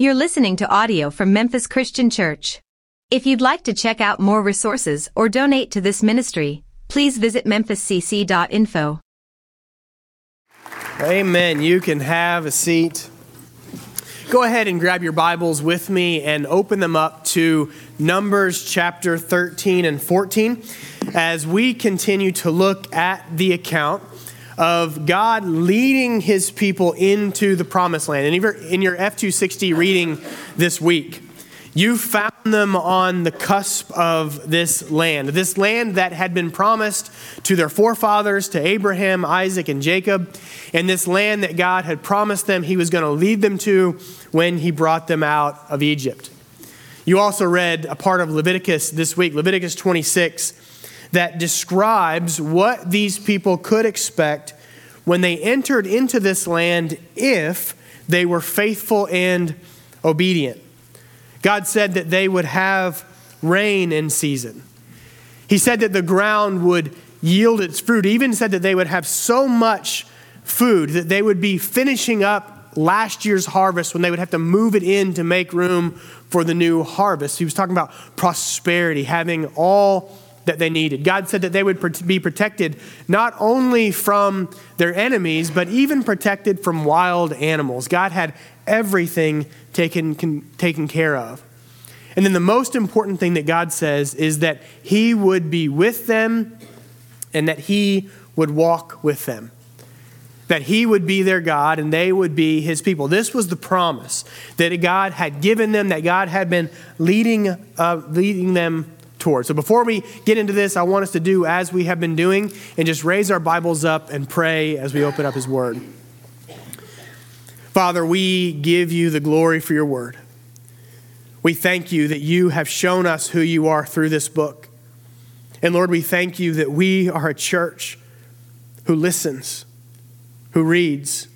You're listening to audio from Memphis Christian Church. If you'd like to check out more resources or donate to this ministry, please visit memphiscc.info. Amen. You can have a seat. Go ahead and grab your Bibles with me and open them up to Numbers chapter 13 and 14 as we continue to look at the account of God leading his people into the promised land. And in your F260 reading this week, you found them on the cusp of this land, this land that had been promised to their forefathers, to Abraham, Isaac, and Jacob, and this land that God had promised them he was going to lead them to when he brought them out of Egypt. You also read a part of Leviticus this week, Leviticus 26 that describes what these people could expect when they entered into this land if they were faithful and obedient. God said that they would have rain in season. He said that the ground would yield its fruit. He even said that they would have so much food that they would be finishing up last year's harvest when they would have to move it in to make room for the new harvest. He was talking about prosperity, having all that they needed. God said that they would be protected not only from their enemies, but even protected from wild animals. God had everything taken, taken care of. And then the most important thing that God says is that He would be with them and that He would walk with them. That He would be their God and they would be His people. This was the promise that God had given them, that God had been leading, uh, leading them toward. So before we get into this, I want us to do as we have been doing and just raise our Bibles up and pray as we open up His Word. Father, we give you the glory for your Word. We thank you that you have shown us who you are through this book. And Lord, we thank you that we are a church who listens, who reads,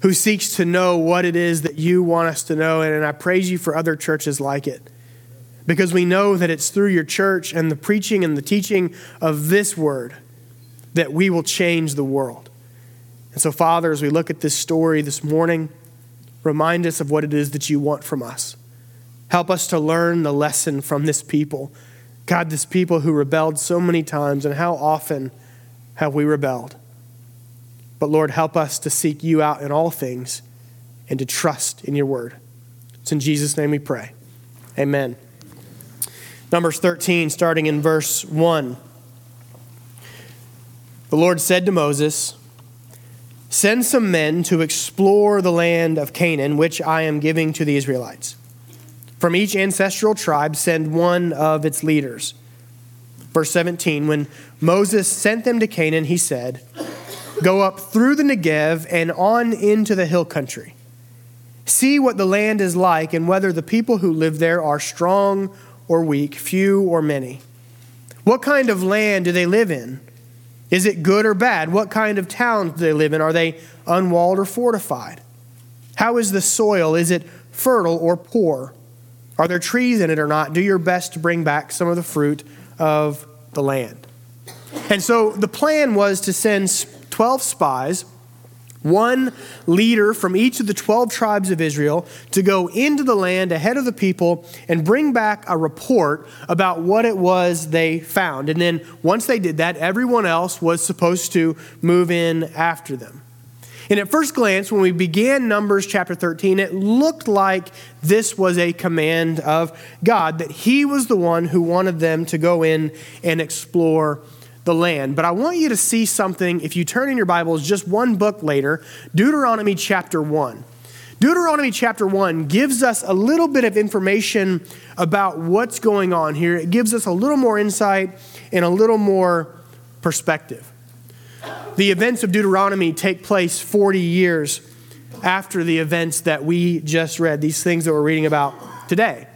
who seeks to know what it is that you want us to know. And I praise you for other churches like it because we know that it's through your church and the preaching and the teaching of this word that we will change the world. And so, Father, as we look at this story this morning, remind us of what it is that you want from us. Help us to learn the lesson from this people. God, this people who rebelled so many times, and how often have we rebelled? But Lord, help us to seek you out in all things and to trust in your word. It's in Jesus' name we pray. Amen. Numbers 13, starting in verse 1. The Lord said to Moses, Send some men to explore the land of Canaan, which I am giving to the Israelites. From each ancestral tribe, send one of its leaders. Verse 17 When Moses sent them to Canaan, he said, Go up through the Negev and on into the hill country. See what the land is like and whether the people who live there are strong or weak, few or many? What kind of land do they live in? Is it good or bad? What kind of towns do they live in? Are they unwalled or fortified? How is the soil? Is it fertile or poor? Are there trees in it or not? Do your best to bring back some of the fruit of the land. And so the plan was to send 12 spies one leader from each of the 12 tribes of Israel to go into the land ahead of the people and bring back a report about what it was they found. And then once they did that, everyone else was supposed to move in after them. And at first glance, when we began Numbers chapter 13, it looked like this was a command of God, that He was the one who wanted them to go in and explore the land. But I want you to see something, if you turn in your Bibles just one book later, Deuteronomy chapter 1. Deuteronomy chapter 1 gives us a little bit of information about what's going on here. It gives us a little more insight and a little more perspective. The events of Deuteronomy take place 40 years after the events that we just read, these things that we're reading about today.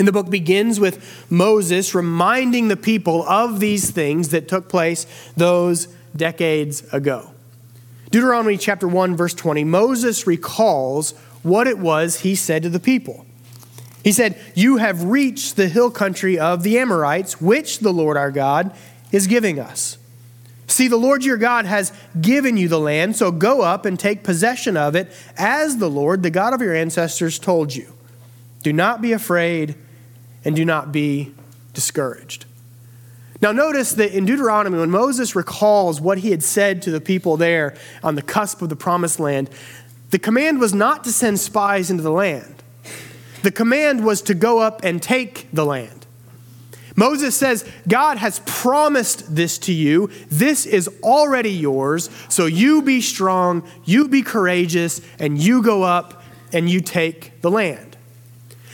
And the book begins with Moses reminding the people of these things that took place those decades ago. Deuteronomy chapter 1 verse 20 Moses recalls what it was he said to the people. He said, "You have reached the hill country of the Amorites, which the Lord our God is giving us. See, the Lord your God has given you the land, so go up and take possession of it as the Lord, the God of your ancestors, told you. Do not be afraid and do not be discouraged. Now, notice that in Deuteronomy, when Moses recalls what he had said to the people there on the cusp of the promised land, the command was not to send spies into the land. The command was to go up and take the land. Moses says, God has promised this to you. This is already yours. So you be strong, you be courageous, and you go up and you take the land.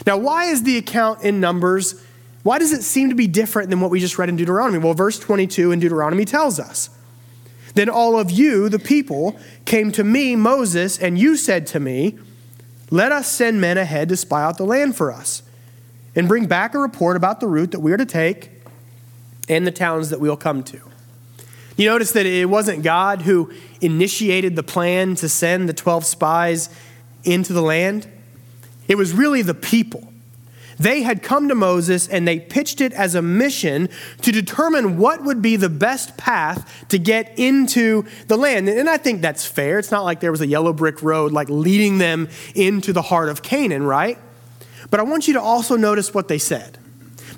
Now, why is the account in Numbers? Why does it seem to be different than what we just read in Deuteronomy? Well, verse 22 in Deuteronomy tells us. Then all of you, the people, came to me, Moses, and you said to me, Let us send men ahead to spy out the land for us and bring back a report about the route that we are to take and the towns that we'll come to. You notice that it wasn't God who initiated the plan to send the 12 spies into the land, it was really the people. They had come to Moses and they pitched it as a mission to determine what would be the best path to get into the land. And I think that's fair. It's not like there was a yellow brick road like leading them into the heart of Canaan, right? But I want you to also notice what they said.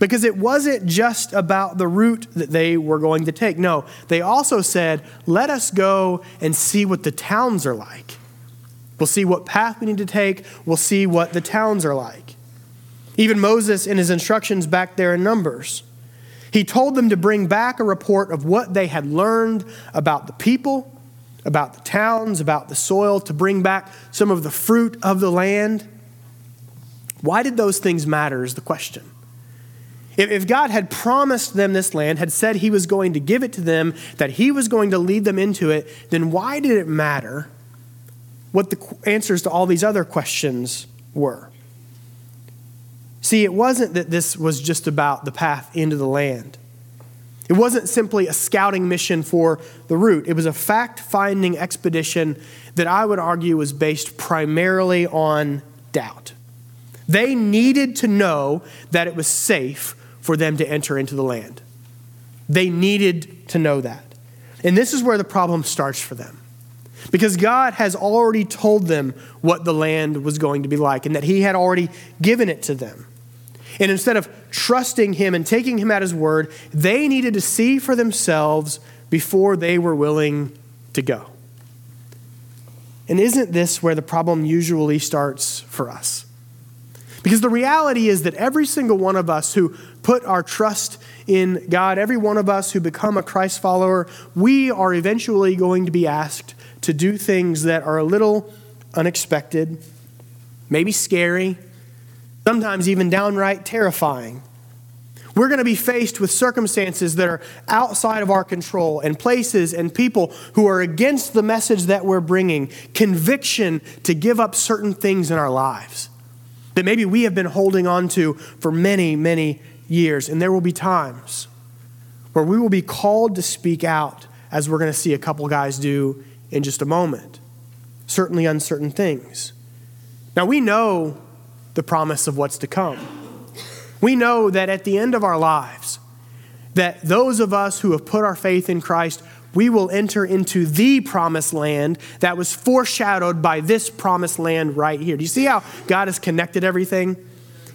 Because it wasn't just about the route that they were going to take. No, they also said, let us go and see what the towns are like. We'll see what path we need to take. We'll see what the towns are like. Even Moses, in his instructions back there in Numbers, he told them to bring back a report of what they had learned about the people, about the towns, about the soil, to bring back some of the fruit of the land. Why did those things matter is the question. If God had promised them this land, had said he was going to give it to them, that he was going to lead them into it, then why did it matter what the answers to all these other questions were? See, it wasn't that this was just about the path into the land. It wasn't simply a scouting mission for the route. It was a fact finding expedition that I would argue was based primarily on doubt. They needed to know that it was safe for them to enter into the land. They needed to know that. And this is where the problem starts for them. Because God has already told them what the land was going to be like and that He had already given it to them. And instead of trusting Him and taking Him at His word, they needed to see for themselves before they were willing to go. And isn't this where the problem usually starts for us? Because the reality is that every single one of us who put our trust in God, every one of us who become a Christ follower, we are eventually going to be asked to do things that are a little unexpected, maybe scary, sometimes even downright terrifying. We're going to be faced with circumstances that are outside of our control and places and people who are against the message that we're bringing, conviction to give up certain things in our lives that maybe we have been holding on to for many, many years. And there will be times where we will be called to speak out, as we're going to see a couple guys do in just a moment. Certainly uncertain things. Now, we know the promise of what's to come. We know that at the end of our lives, that those of us who have put our faith in Christ we will enter into the promised land that was foreshadowed by this promised land right here. Do you see how God has connected everything?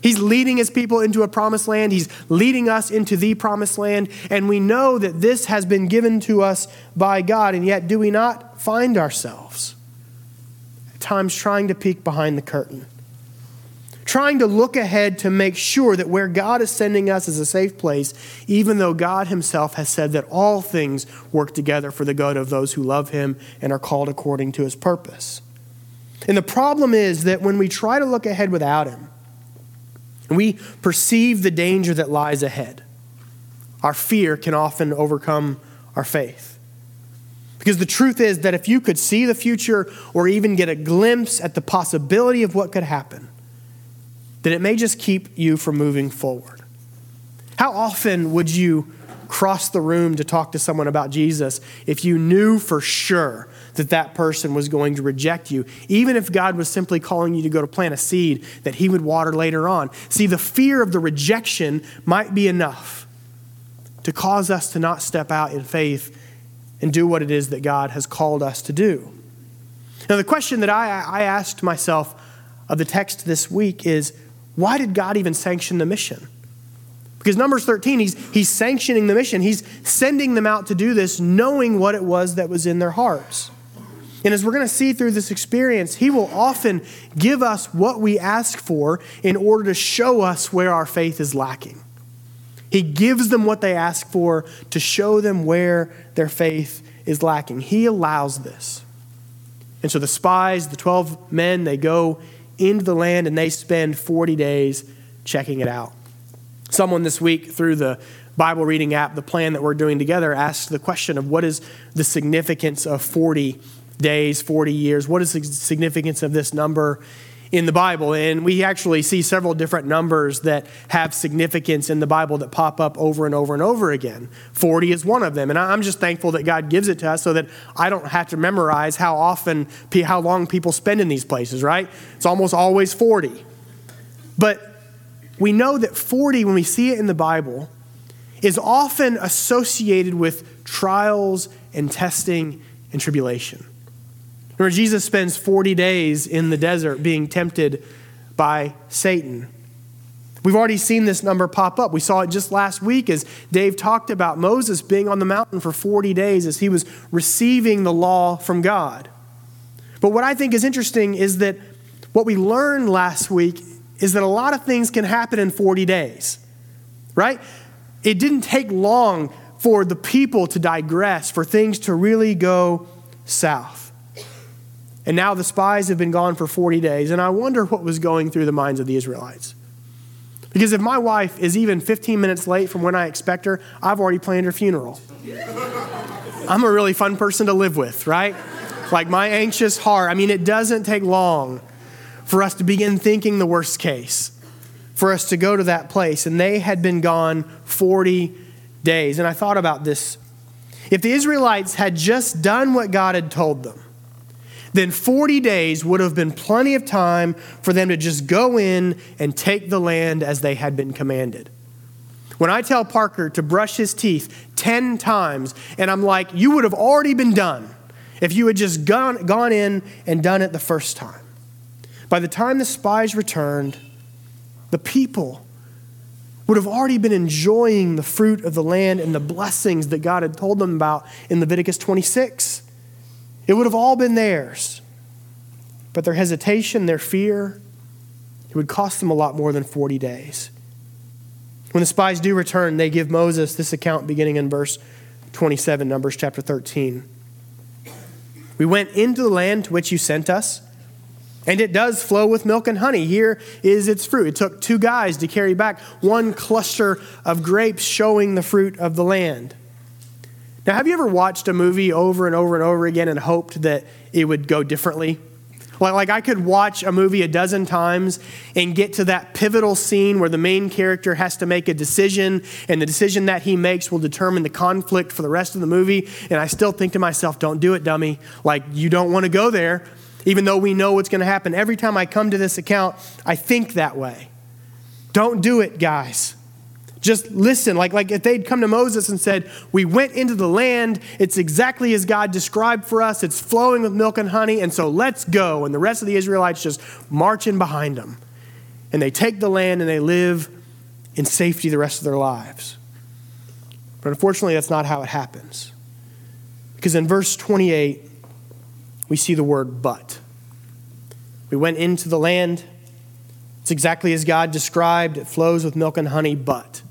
He's leading his people into a promised land. He's leading us into the promised land. And we know that this has been given to us by God. And yet, do we not find ourselves at times trying to peek behind the curtain? trying to look ahead to make sure that where God is sending us is a safe place, even though God Himself has said that all things work together for the good of those who love Him and are called according to His purpose. And the problem is that when we try to look ahead without Him, and we perceive the danger that lies ahead, our fear can often overcome our faith. Because the truth is that if you could see the future or even get a glimpse at the possibility of what could happen, then it may just keep you from moving forward. How often would you cross the room to talk to someone about Jesus if you knew for sure that that person was going to reject you, even if God was simply calling you to go to plant a seed that He would water later on? See, the fear of the rejection might be enough to cause us to not step out in faith and do what it is that God has called us to do. Now, the question that I, I asked myself of the text this week is why did God even sanction the mission? Because Numbers 13, he's, he's sanctioning the mission. He's sending them out to do this, knowing what it was that was in their hearts. And as we're going to see through this experience, He will often give us what we ask for in order to show us where our faith is lacking. He gives them what they ask for to show them where their faith is lacking. He allows this. And so the spies, the 12 men, they go into the land and they spend 40 days checking it out. Someone this week through the Bible reading app, the plan that we're doing together, asked the question of what is the significance of 40 days, 40 years? What is the significance of this number in the Bible? And we actually see several different numbers that have significance in the Bible that pop up over and over and over again. 40 is one of them. And I'm just thankful that God gives it to us so that I don't have to memorize how often, how long people spend in these places, right? It's almost always 40. But we know that 40, when we see it in the Bible, is often associated with trials and testing and tribulation. Remember, Jesus spends 40 days in the desert being tempted by Satan. We've already seen this number pop up. We saw it just last week as Dave talked about Moses being on the mountain for 40 days as he was receiving the law from God. But what I think is interesting is that what we learned last week is that a lot of things can happen in 40 days, right? It didn't take long for the people to digress, for things to really go south. And now the spies have been gone for 40 days, and I wonder what was going through the minds of the Israelites. Because if my wife is even 15 minutes late from when I expect her, I've already planned her funeral. I'm a really fun person to live with, right? Like my anxious heart. I mean, it doesn't take long for us to begin thinking the worst case, for us to go to that place. And they had been gone 40 days. And I thought about this. If the Israelites had just done what God had told them, then 40 days would have been plenty of time for them to just go in and take the land as they had been commanded. When I tell Parker to brush his teeth 10 times, and I'm like, you would have already been done if you had just gone, gone in and done it the first time. By the time the spies returned, the people would have already been enjoying the fruit of the land and the blessings that God had told them about in Leviticus 26. It would have all been theirs. But their hesitation, their fear, it would cost them a lot more than 40 days. When the spies do return, they give Moses this account beginning in verse 27, Numbers chapter 13. We went into the land to which you sent us and it does flow with milk and honey. Here is its fruit. It took two guys to carry back one cluster of grapes showing the fruit of the land. Now, have you ever watched a movie over and over and over again and hoped that it would go differently? Like, like I could watch a movie a dozen times and get to that pivotal scene where the main character has to make a decision, and the decision that he makes will determine the conflict for the rest of the movie. And I still think to myself, don't do it, dummy. Like, you don't want to go there even though we know what's going to happen. Every time I come to this account, I think that way. Don't do it, guys. Just listen. Like, like if they'd come to Moses and said, We went into the land, it's exactly as God described for us, it's flowing with milk and honey, and so let's go. And the rest of the Israelites just marching behind them. And they take the land and they live in safety the rest of their lives. But unfortunately, that's not how it happens. Because in verse 28, we see the word but. We went into the land. It's exactly as God described. It flows with milk and honey, but.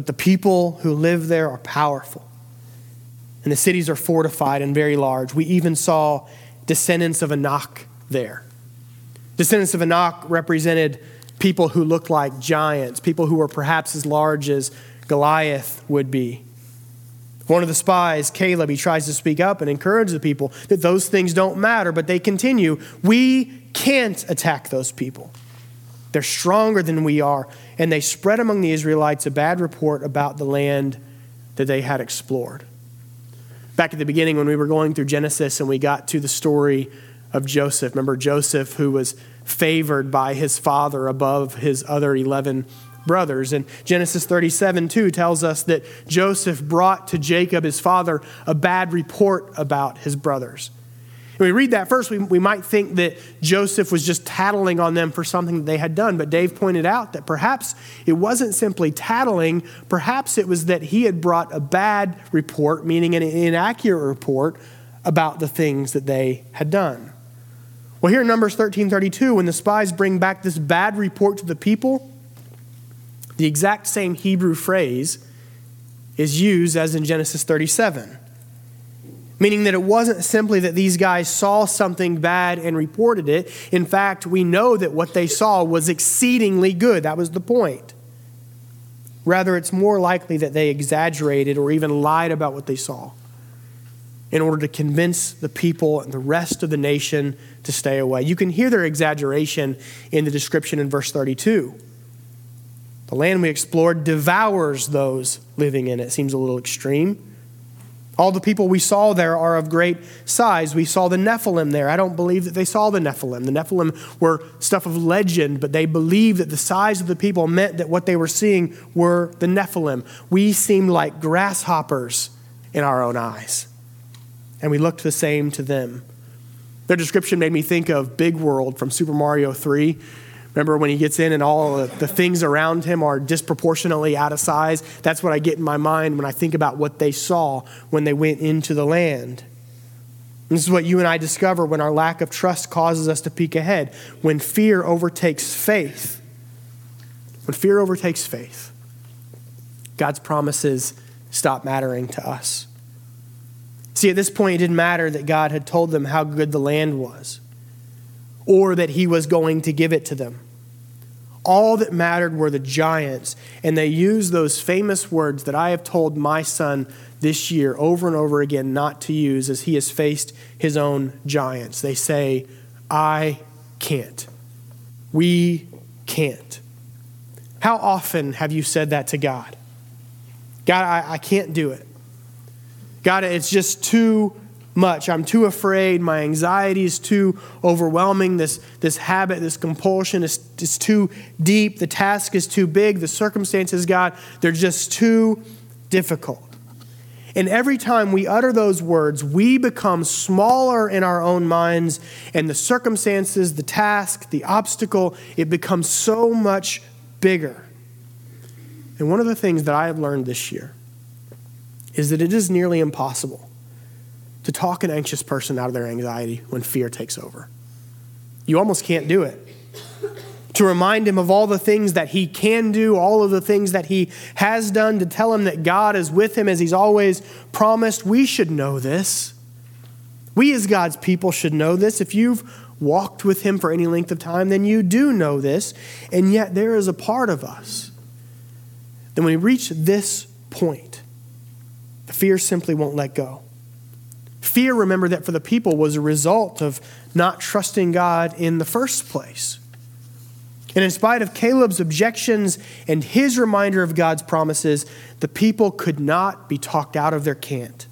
But the people who live there are powerful. And the cities are fortified and very large. We even saw descendants of Anak there. Descendants of Anak represented people who looked like giants, people who were perhaps as large as Goliath would be. One of the spies, Caleb, he tries to speak up and encourage the people that those things don't matter, but they continue. We can't attack those people. They're stronger than we are. And they spread among the Israelites a bad report about the land that they had explored. Back at the beginning, when we were going through Genesis and we got to the story of Joseph, remember Joseph, who was favored by his father above his other 11 brothers. And Genesis 37 2 tells us that Joseph brought to Jacob, his father, a bad report about his brothers. When we read that first, we, we might think that Joseph was just tattling on them for something that they had done. But Dave pointed out that perhaps it wasn't simply tattling, perhaps it was that he had brought a bad report, meaning an inaccurate report, about the things that they had done. Well, here in Numbers 13:32, when the spies bring back this bad report to the people, the exact same Hebrew phrase is used as in Genesis 37 meaning that it wasn't simply that these guys saw something bad and reported it. In fact, we know that what they saw was exceedingly good. That was the point. Rather, it's more likely that they exaggerated or even lied about what they saw in order to convince the people and the rest of the nation to stay away. You can hear their exaggeration in the description in verse 32. The land we explored devours those living in it. Seems a little extreme. All the people we saw there are of great size. We saw the Nephilim there. I don't believe that they saw the Nephilim. The Nephilim were stuff of legend, but they believed that the size of the people meant that what they were seeing were the Nephilim. We seemed like grasshoppers in our own eyes, and we looked the same to them. Their description made me think of Big World from Super Mario 3 Remember when he gets in and all the things around him are disproportionately out of size? That's what I get in my mind when I think about what they saw when they went into the land. And this is what you and I discover when our lack of trust causes us to peek ahead. When fear overtakes faith, when fear overtakes faith, God's promises stop mattering to us. See, at this point, it didn't matter that God had told them how good the land was or that he was going to give it to them. All that mattered were the giants, and they used those famous words that I have told my son this year over and over again not to use as he has faced his own giants. They say, I can't. We can't. How often have you said that to God? God, I, I can't do it. God, it's just too much. I'm too afraid. My anxiety is too overwhelming. This, this habit, this compulsion is, is too deep. The task is too big. The circumstances, God, they're just too difficult. And every time we utter those words, we become smaller in our own minds, and the circumstances, the task, the obstacle, it becomes so much bigger. And one of the things that I have learned this year is that it is nearly impossible to talk an anxious person out of their anxiety when fear takes over. You almost can't do it. To remind him of all the things that he can do, all of the things that he has done, to tell him that God is with him as he's always promised. We should know this. We, as God's people, should know this. If you've walked with him for any length of time, then you do know this. And yet, there is a part of us that when we reach this point, the fear simply won't let go. Fear, remember that for the people, was a result of not trusting God in the first place. And in spite of Caleb's objections and his reminder of God's promises, the people could not be talked out of their cant.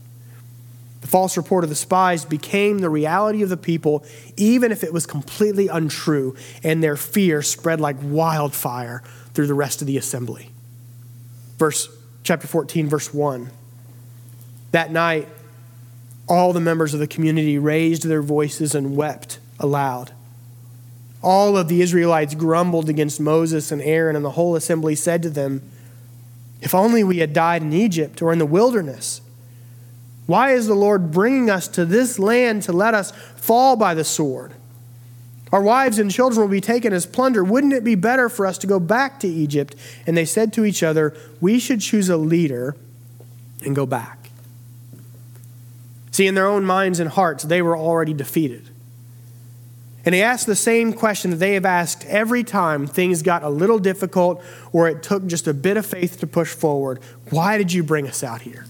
The false report of the spies became the reality of the people, even if it was completely untrue, and their fear spread like wildfire through the rest of the assembly. Verse chapter 14, verse 1. That night, all the members of the community raised their voices and wept aloud. All of the Israelites grumbled against Moses and Aaron, and the whole assembly said to them, If only we had died in Egypt or in the wilderness. Why is the Lord bringing us to this land to let us fall by the sword? Our wives and children will be taken as plunder. Wouldn't it be better for us to go back to Egypt? And they said to each other, We should choose a leader and go back. See, in their own minds and hearts, they were already defeated. And he asked the same question that they have asked every time things got a little difficult or it took just a bit of faith to push forward Why did you bring us out here?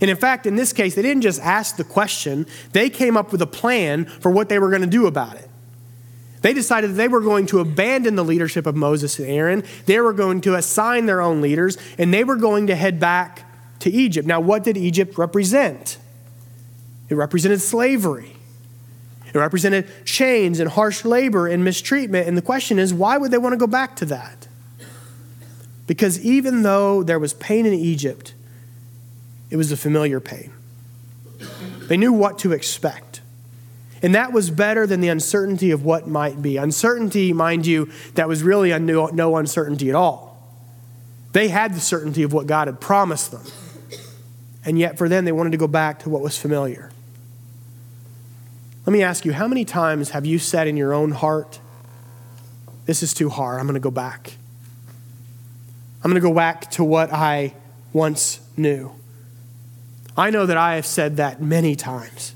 And in fact, in this case, they didn't just ask the question, they came up with a plan for what they were going to do about it. They decided that they were going to abandon the leadership of Moses and Aaron, they were going to assign their own leaders, and they were going to head back to Egypt. Now, what did Egypt represent? It represented slavery. It represented chains and harsh labor and mistreatment. And the question is, why would they want to go back to that? Because even though there was pain in Egypt, it was a familiar pain. They knew what to expect. And that was better than the uncertainty of what might be. Uncertainty, mind you, that was really no uncertainty at all. They had the certainty of what God had promised them. And yet, for them, they wanted to go back to what was familiar. Let me ask you how many times have you said in your own heart, This is too hard, I'm going to go back? I'm going to go back to what I once knew. I know that I have said that many times.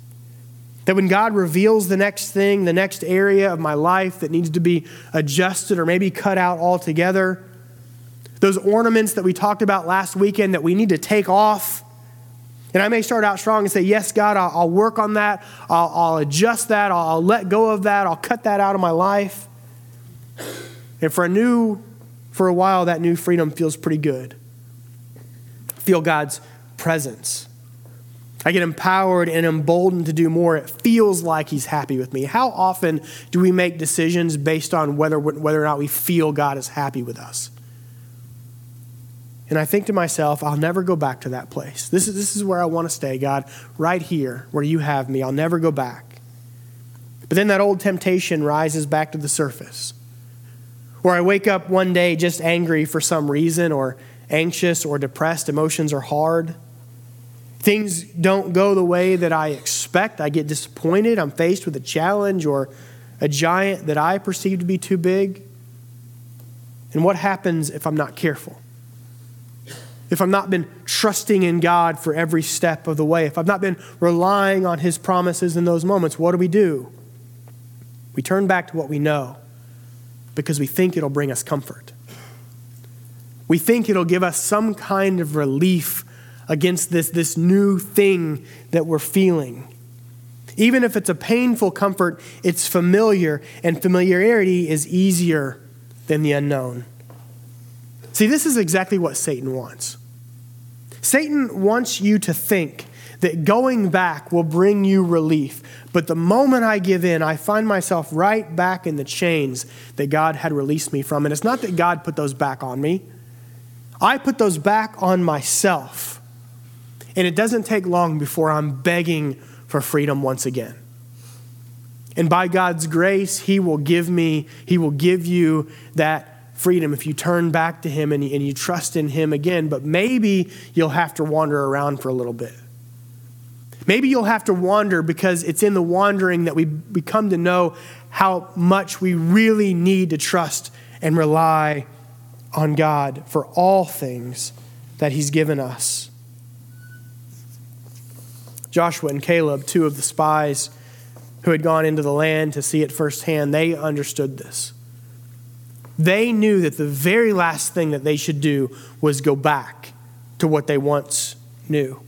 That when God reveals the next thing, the next area of my life that needs to be adjusted or maybe cut out altogether, those ornaments that we talked about last weekend that we need to take off. And I may start out strong and say, Yes, God, I'll, I'll work on that. I'll, I'll adjust that. I'll, I'll let go of that. I'll cut that out of my life. And for a new, for a while, that new freedom feels pretty good. I feel God's presence. I get empowered and emboldened to do more. It feels like He's happy with me. How often do we make decisions based on whether, whether or not we feel God is happy with us? And I think to myself, I'll never go back to that place. This is, this is where I want to stay, God, right here where you have me. I'll never go back. But then that old temptation rises back to the surface. Or I wake up one day just angry for some reason, or anxious or depressed. Emotions are hard. Things don't go the way that I expect. I get disappointed. I'm faced with a challenge or a giant that I perceive to be too big. And what happens if I'm not careful? If I've not been trusting in God for every step of the way, if I've not been relying on His promises in those moments, what do we do? We turn back to what we know because we think it'll bring us comfort. We think it'll give us some kind of relief against this, this new thing that we're feeling. Even if it's a painful comfort, it's familiar, and familiarity is easier than the unknown. See, this is exactly what Satan wants. Satan wants you to think that going back will bring you relief. But the moment I give in, I find myself right back in the chains that God had released me from. And it's not that God put those back on me, I put those back on myself. And it doesn't take long before I'm begging for freedom once again. And by God's grace, He will give me, He will give you that freedom if you turn back to Him and you, and you trust in Him again. But maybe you'll have to wander around for a little bit. Maybe you'll have to wander because it's in the wandering that we, we come to know how much we really need to trust and rely on God for all things that He's given us. Joshua and Caleb, two of the spies who had gone into the land to see it firsthand, they understood this. They knew that the very last thing that they should do was go back to what they once knew.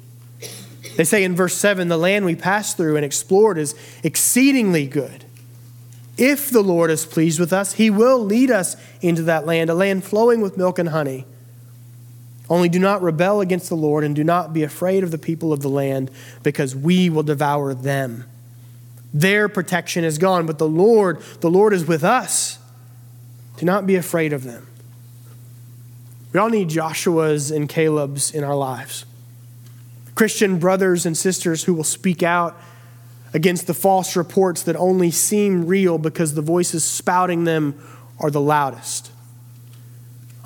They say in verse 7 the land we passed through and explored is exceedingly good. If the Lord is pleased with us, he will lead us into that land, a land flowing with milk and honey. Only do not rebel against the Lord and do not be afraid of the people of the land, because we will devour them. Their protection is gone, but the Lord, the Lord is with us. Do not be afraid of them. We all need Joshua's and Caleb's in our lives. Christian brothers and sisters who will speak out against the false reports that only seem real because the voices spouting them are the loudest.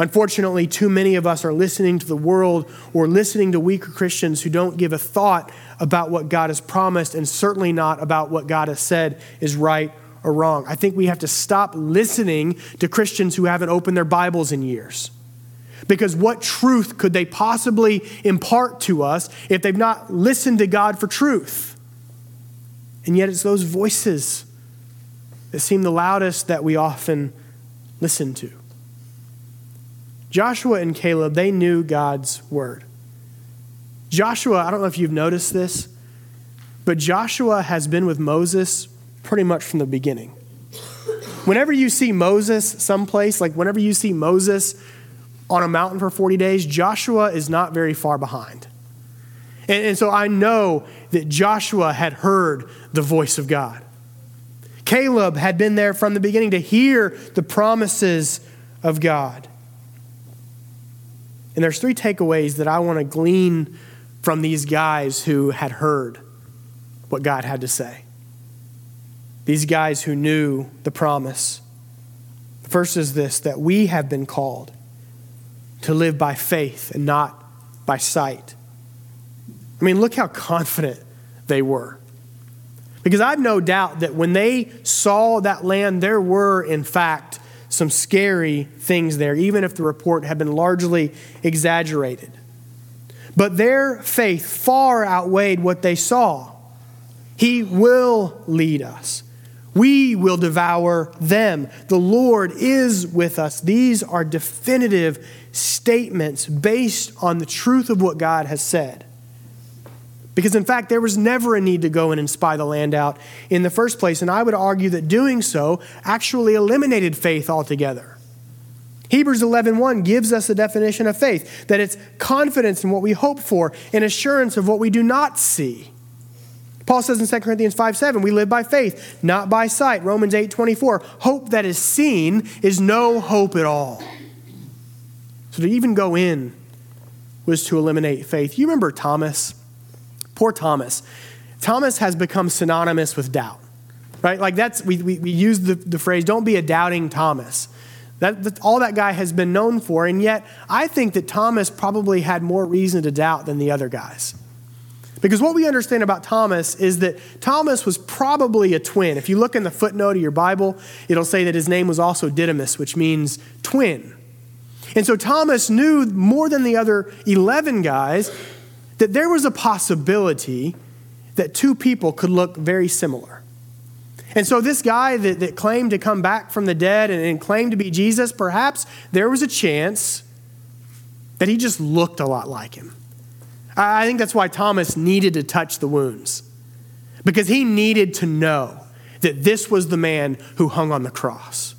Unfortunately, too many of us are listening to the world or listening to weaker Christians who don't give a thought about what God has promised and certainly not about what God has said is right or wrong. I think we have to stop listening to Christians who haven't opened their Bibles in years. Because what truth could they possibly impart to us if they've not listened to God for truth? And yet it's those voices that seem the loudest that we often listen to. Joshua and Caleb, they knew God's word. Joshua, I don't know if you've noticed this, but Joshua has been with Moses pretty much from the beginning. Whenever you see Moses someplace, like whenever you see Moses on a mountain for 40 days, Joshua is not very far behind. And, and, so I know that Joshua had heard the voice of God. Caleb had been there from the beginning to hear the promises of God. And there's three takeaways that I want to glean from these guys who had heard what God had to say. These guys who knew the promise. The first is this that we have been called to live by faith and not by sight. I mean, look how confident they were. Because I've no doubt that when they saw that land, there were, in fact, some scary things there, even if the report had been largely exaggerated. But their faith far outweighed what they saw. He will lead us. We will devour them. The Lord is with us. These are definitive statements based on the truth of what God has said. Because, in fact, there was never a need to go in and spy the land out in the first place. And I would argue that doing so actually eliminated faith altogether. Hebrews 11:1 gives us the definition of faith that it's confidence in what we hope for and assurance of what we do not see. Paul says in 2 Corinthians 5 7, we live by faith, not by sight. Romans 8 24, hope that is seen is no hope at all. So to even go in was to eliminate faith. You remember Thomas? Poor Thomas. Thomas has become synonymous with doubt, right? Like that's, we, we, we use the, the phrase, don't be a doubting Thomas. That, that, all that guy has been known for, and yet I think that Thomas probably had more reason to doubt than the other guys. Because what we understand about Thomas is that Thomas was probably a twin. If you look in the footnote of your Bible, it'll say that his name was also Didymus, which means twin. And so Thomas knew more than the other 11 guys that there was a possibility that two people could look very similar. And so, this guy that, that claimed to come back from the dead and, and claimed to be Jesus, perhaps there was a chance that he just looked a lot like him. I think that's why Thomas needed to touch the wounds, because he needed to know that this was the man who hung on the cross.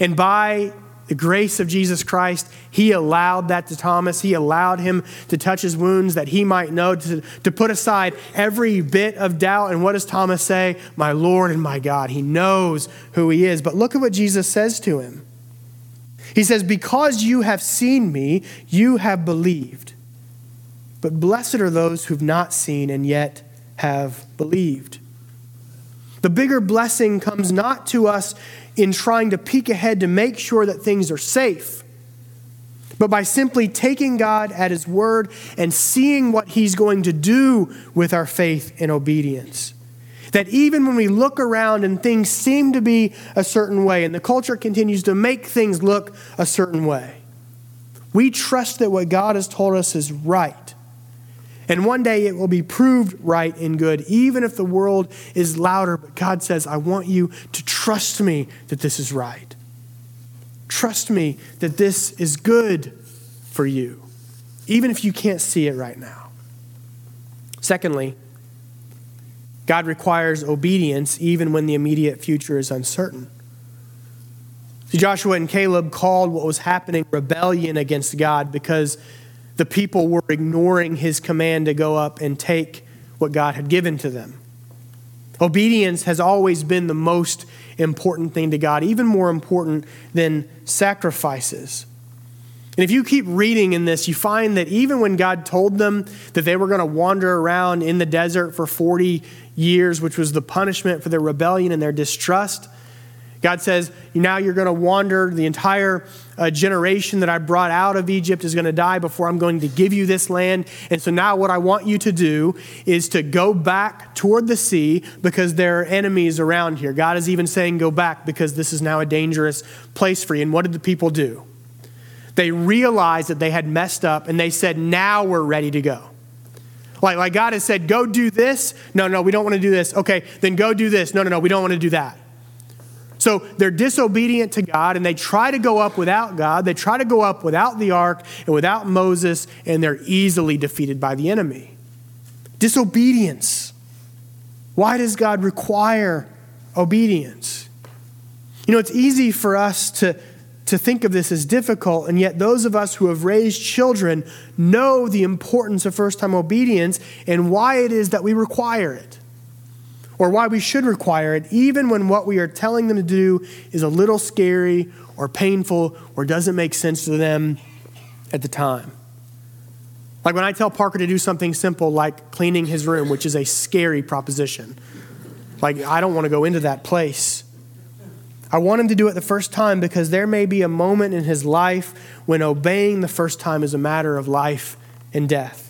And by the grace of Jesus Christ, he allowed that to Thomas. He allowed him to touch his wounds that he might know, to, to put aside every bit of doubt. And what does Thomas say? My Lord and my God. He knows who he is. But look at what Jesus says to him. He says, Because you have seen me, you have believed. But blessed are those who've not seen and yet have believed. The bigger blessing comes not to us in trying to peek ahead to make sure that things are safe, but by simply taking God at His word and seeing what He's going to do with our faith and obedience. That even when we look around and things seem to be a certain way and the culture continues to make things look a certain way, we trust that what God has told us is right and one day it will be proved right and good, even if the world is louder. But God says, I want you to trust me that this is right. Trust me that this is good for you, even if you can't see it right now. Secondly, God requires obedience even when the immediate future is uncertain. See, Joshua and Caleb called what was happening rebellion against God because the people were ignoring his command to go up and take what God had given to them. Obedience has always been the most important thing to God, even more important than sacrifices. And if you keep reading in this, you find that even when God told them that they were going to wander around in the desert for 40 years, which was the punishment for their rebellion and their distrust, God says, now you're going to wander. The entire uh, generation that I brought out of Egypt is going to die before I'm going to give you this land. And so now what I want you to do is to go back toward the sea because there are enemies around here. God is even saying, go back because this is now a dangerous place for you. And what did the people do? They realized that they had messed up and they said, now we're ready to go. Like, like God has said, go do this. No, no, we don't want to do this. Okay, then go do this. No, no, no, we don't want to do that. So they're disobedient to God and they try to go up without God. They try to go up without the ark and without Moses, and they're easily defeated by the enemy. Disobedience. Why does God require obedience? You know, it's easy for us to, to think of this as difficult, and yet those of us who have raised children know the importance of first time obedience and why it is that we require it or why we should require it, even when what we are telling them to do is a little scary or painful or doesn't make sense to them at the time. Like when I tell Parker to do something simple like cleaning his room, which is a scary proposition. Like, I don't want to go into that place. I want him to do it the first time because there may be a moment in his life when obeying the first time is a matter of life and death.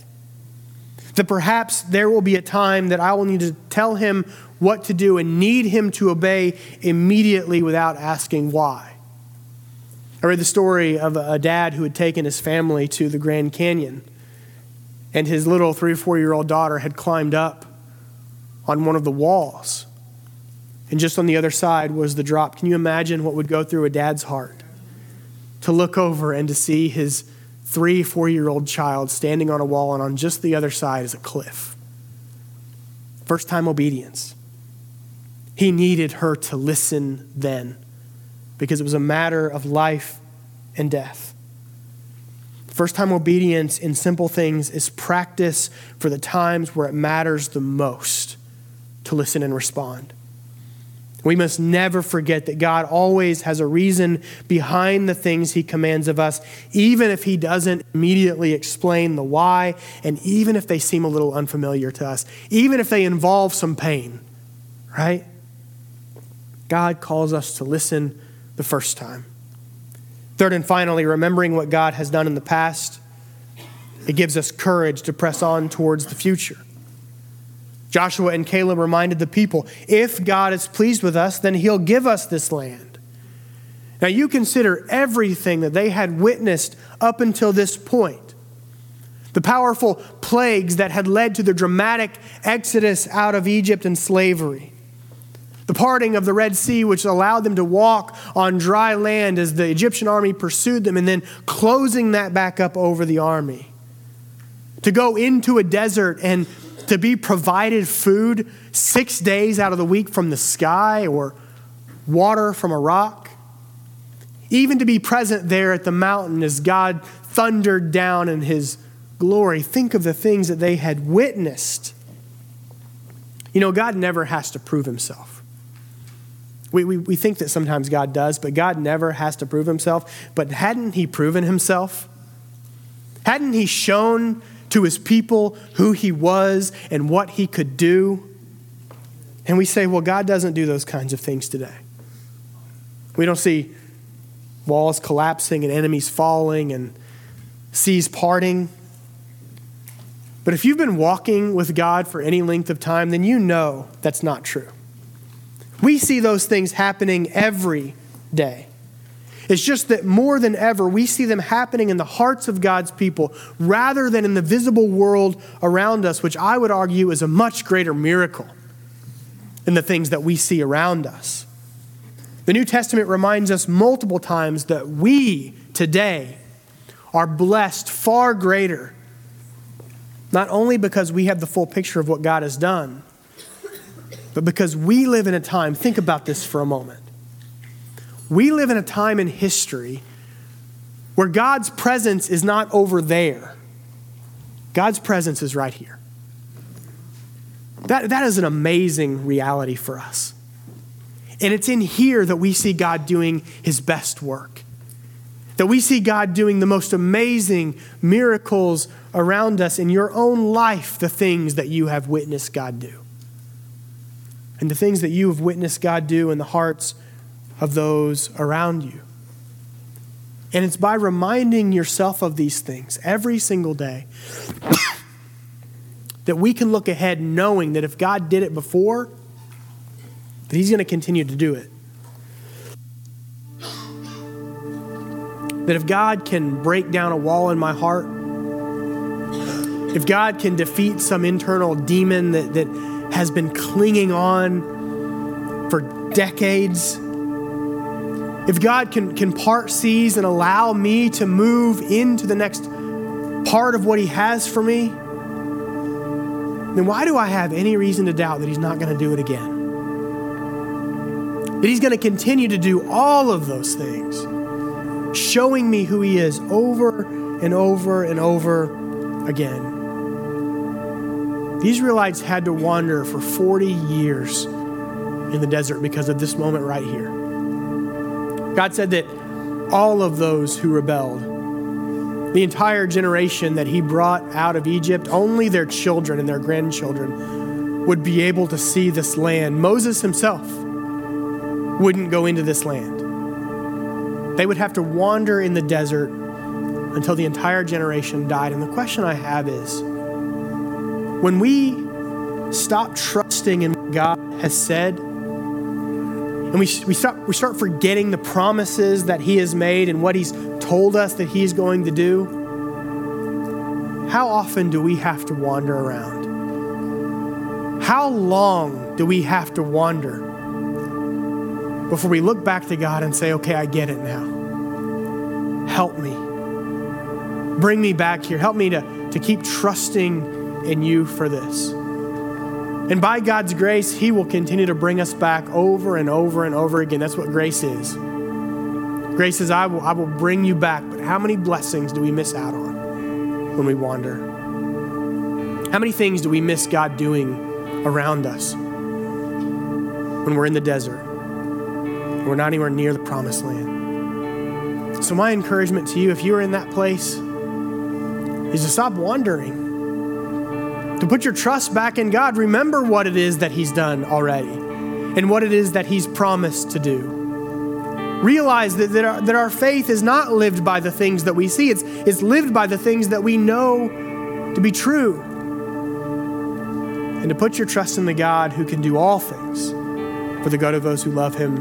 That perhaps there will be a time that I will need to tell him what to do and need him to obey immediately without asking why. I read the story of a dad who had taken his family to the Grand Canyon, and his little three or four year old daughter had climbed up on one of the walls and just on the other side was the drop. Can you imagine what would go through a dad's heart to look over and to see his three, four year old child standing on a wall and on just the other side is a cliff? First time obedience. He needed her to listen then because it was a matter of life and death. First time obedience in simple things is practice for the times where it matters the most to listen and respond. We must never forget that God always has a reason behind the things He commands of us, even if He doesn't immediately explain the why, and even if they seem a little unfamiliar to us, even if they involve some pain, right? God calls us to listen the first time. Third and finally, remembering what God has done in the past, it gives us courage to press on towards the future. Joshua and Caleb reminded the people if God is pleased with us, then he'll give us this land. Now, you consider everything that they had witnessed up until this point the powerful plagues that had led to the dramatic exodus out of Egypt and slavery. The parting of the Red Sea, which allowed them to walk on dry land as the Egyptian army pursued them, and then closing that back up over the army. To go into a desert and to be provided food six days out of the week from the sky or water from a rock. Even to be present there at the mountain as God thundered down in his glory. Think of the things that they had witnessed. You know, God never has to prove himself. We, we, we think that sometimes God does, but God never has to prove himself. But hadn't he proven himself? Hadn't he shown to his people who he was and what he could do. And we say, well, God doesn't do those kinds of things today. We don't see walls collapsing and enemies falling and seas parting. But if you've been walking with God for any length of time, then you know that's not true. We see those things happening every day. It's just that more than ever, we see them happening in the hearts of God's people rather than in the visible world around us, which I would argue is a much greater miracle than the things that we see around us. The New Testament reminds us multiple times that we today are blessed far greater, not only because we have the full picture of what God has done, but because we live in a time, think about this for a moment we live in a time in history where God's presence is not over there, God's presence is right here. That, that is an amazing reality for us. And it's in here that we see God doing his best work. That we see God doing the most amazing miracles around us in your own life, the things that you have witnessed God do. And the things that you have witnessed God do in the hearts of those around you. And it's by reminding yourself of these things every single day that we can look ahead knowing that if God did it before, that He's going to continue to do it. That if God can break down a wall in my heart, if God can defeat some internal demon that, that has been clinging on for decades, if God can, can part seas and allow me to move into the next part of what He has for me, then why do I have any reason to doubt that He's not going to do it again? That He's going to continue to do all of those things, showing me who He is over and over and over again. The Israelites had to wander for 40 years in the desert because of this moment right here. God said that all of those who rebelled the entire generation that he brought out of Egypt, only their children and their grandchildren would be able to see this land. Moses himself wouldn't go into this land. They would have to wander in the desert until the entire generation died. And the question I have is when we stop trusting in what God has said, and we, we, stop, we start forgetting the promises that He has made and what He's told us that He's going to do, how often do we have to wander around? How long do we have to wander before we look back to God and say, okay, I get it now? Help me. Bring me back here. Help me to, to keep trusting in you for this. And by God's grace, He will continue to bring us back over and over and over again. That's what grace is. Grace says, I will, I will bring you back. But how many blessings do we miss out on when we wander? How many things do we miss God doing around us when we're in the desert? We're not anywhere near the promised land. So, my encouragement to you, if you are in that place, is to stop wandering, to put your trust back in God. Remember what it is that He's done already and what it is that He's promised to do realize that, that, our, that our faith is not lived by the things that we see, it's, it's lived by the things that we know to be true. And to put your trust in the God who can do all things for the good of those who love him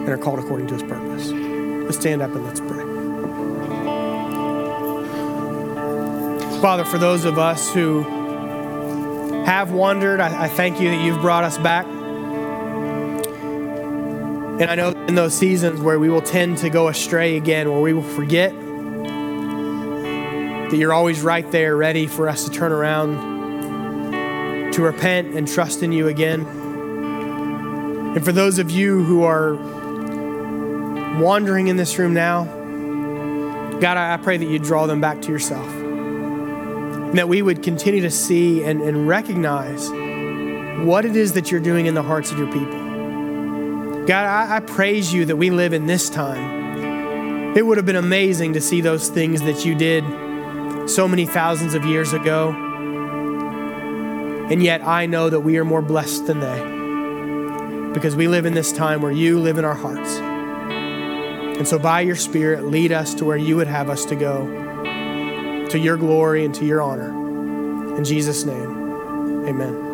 and are called according to his purpose. Let's stand up and let's pray. Father, for those of us who have wandered, I, I thank you that you've brought us back. And I know in those seasons where we will tend to go astray again, where we will forget that you're always right there, ready for us to turn around, to repent and trust in you again. And for those of you who are wandering in this room now, God, I pray that you draw them back to yourself. And that we would continue to see and, and recognize what it is that you're doing in the hearts of your people. God, I, I praise you that we live in this time. It would have been amazing to see those things that you did so many thousands of years ago. And yet I know that we are more blessed than they because we live in this time where you live in our hearts. And so, by your Spirit, lead us to where you would have us to go, to your glory and to your honor. In Jesus' name, amen.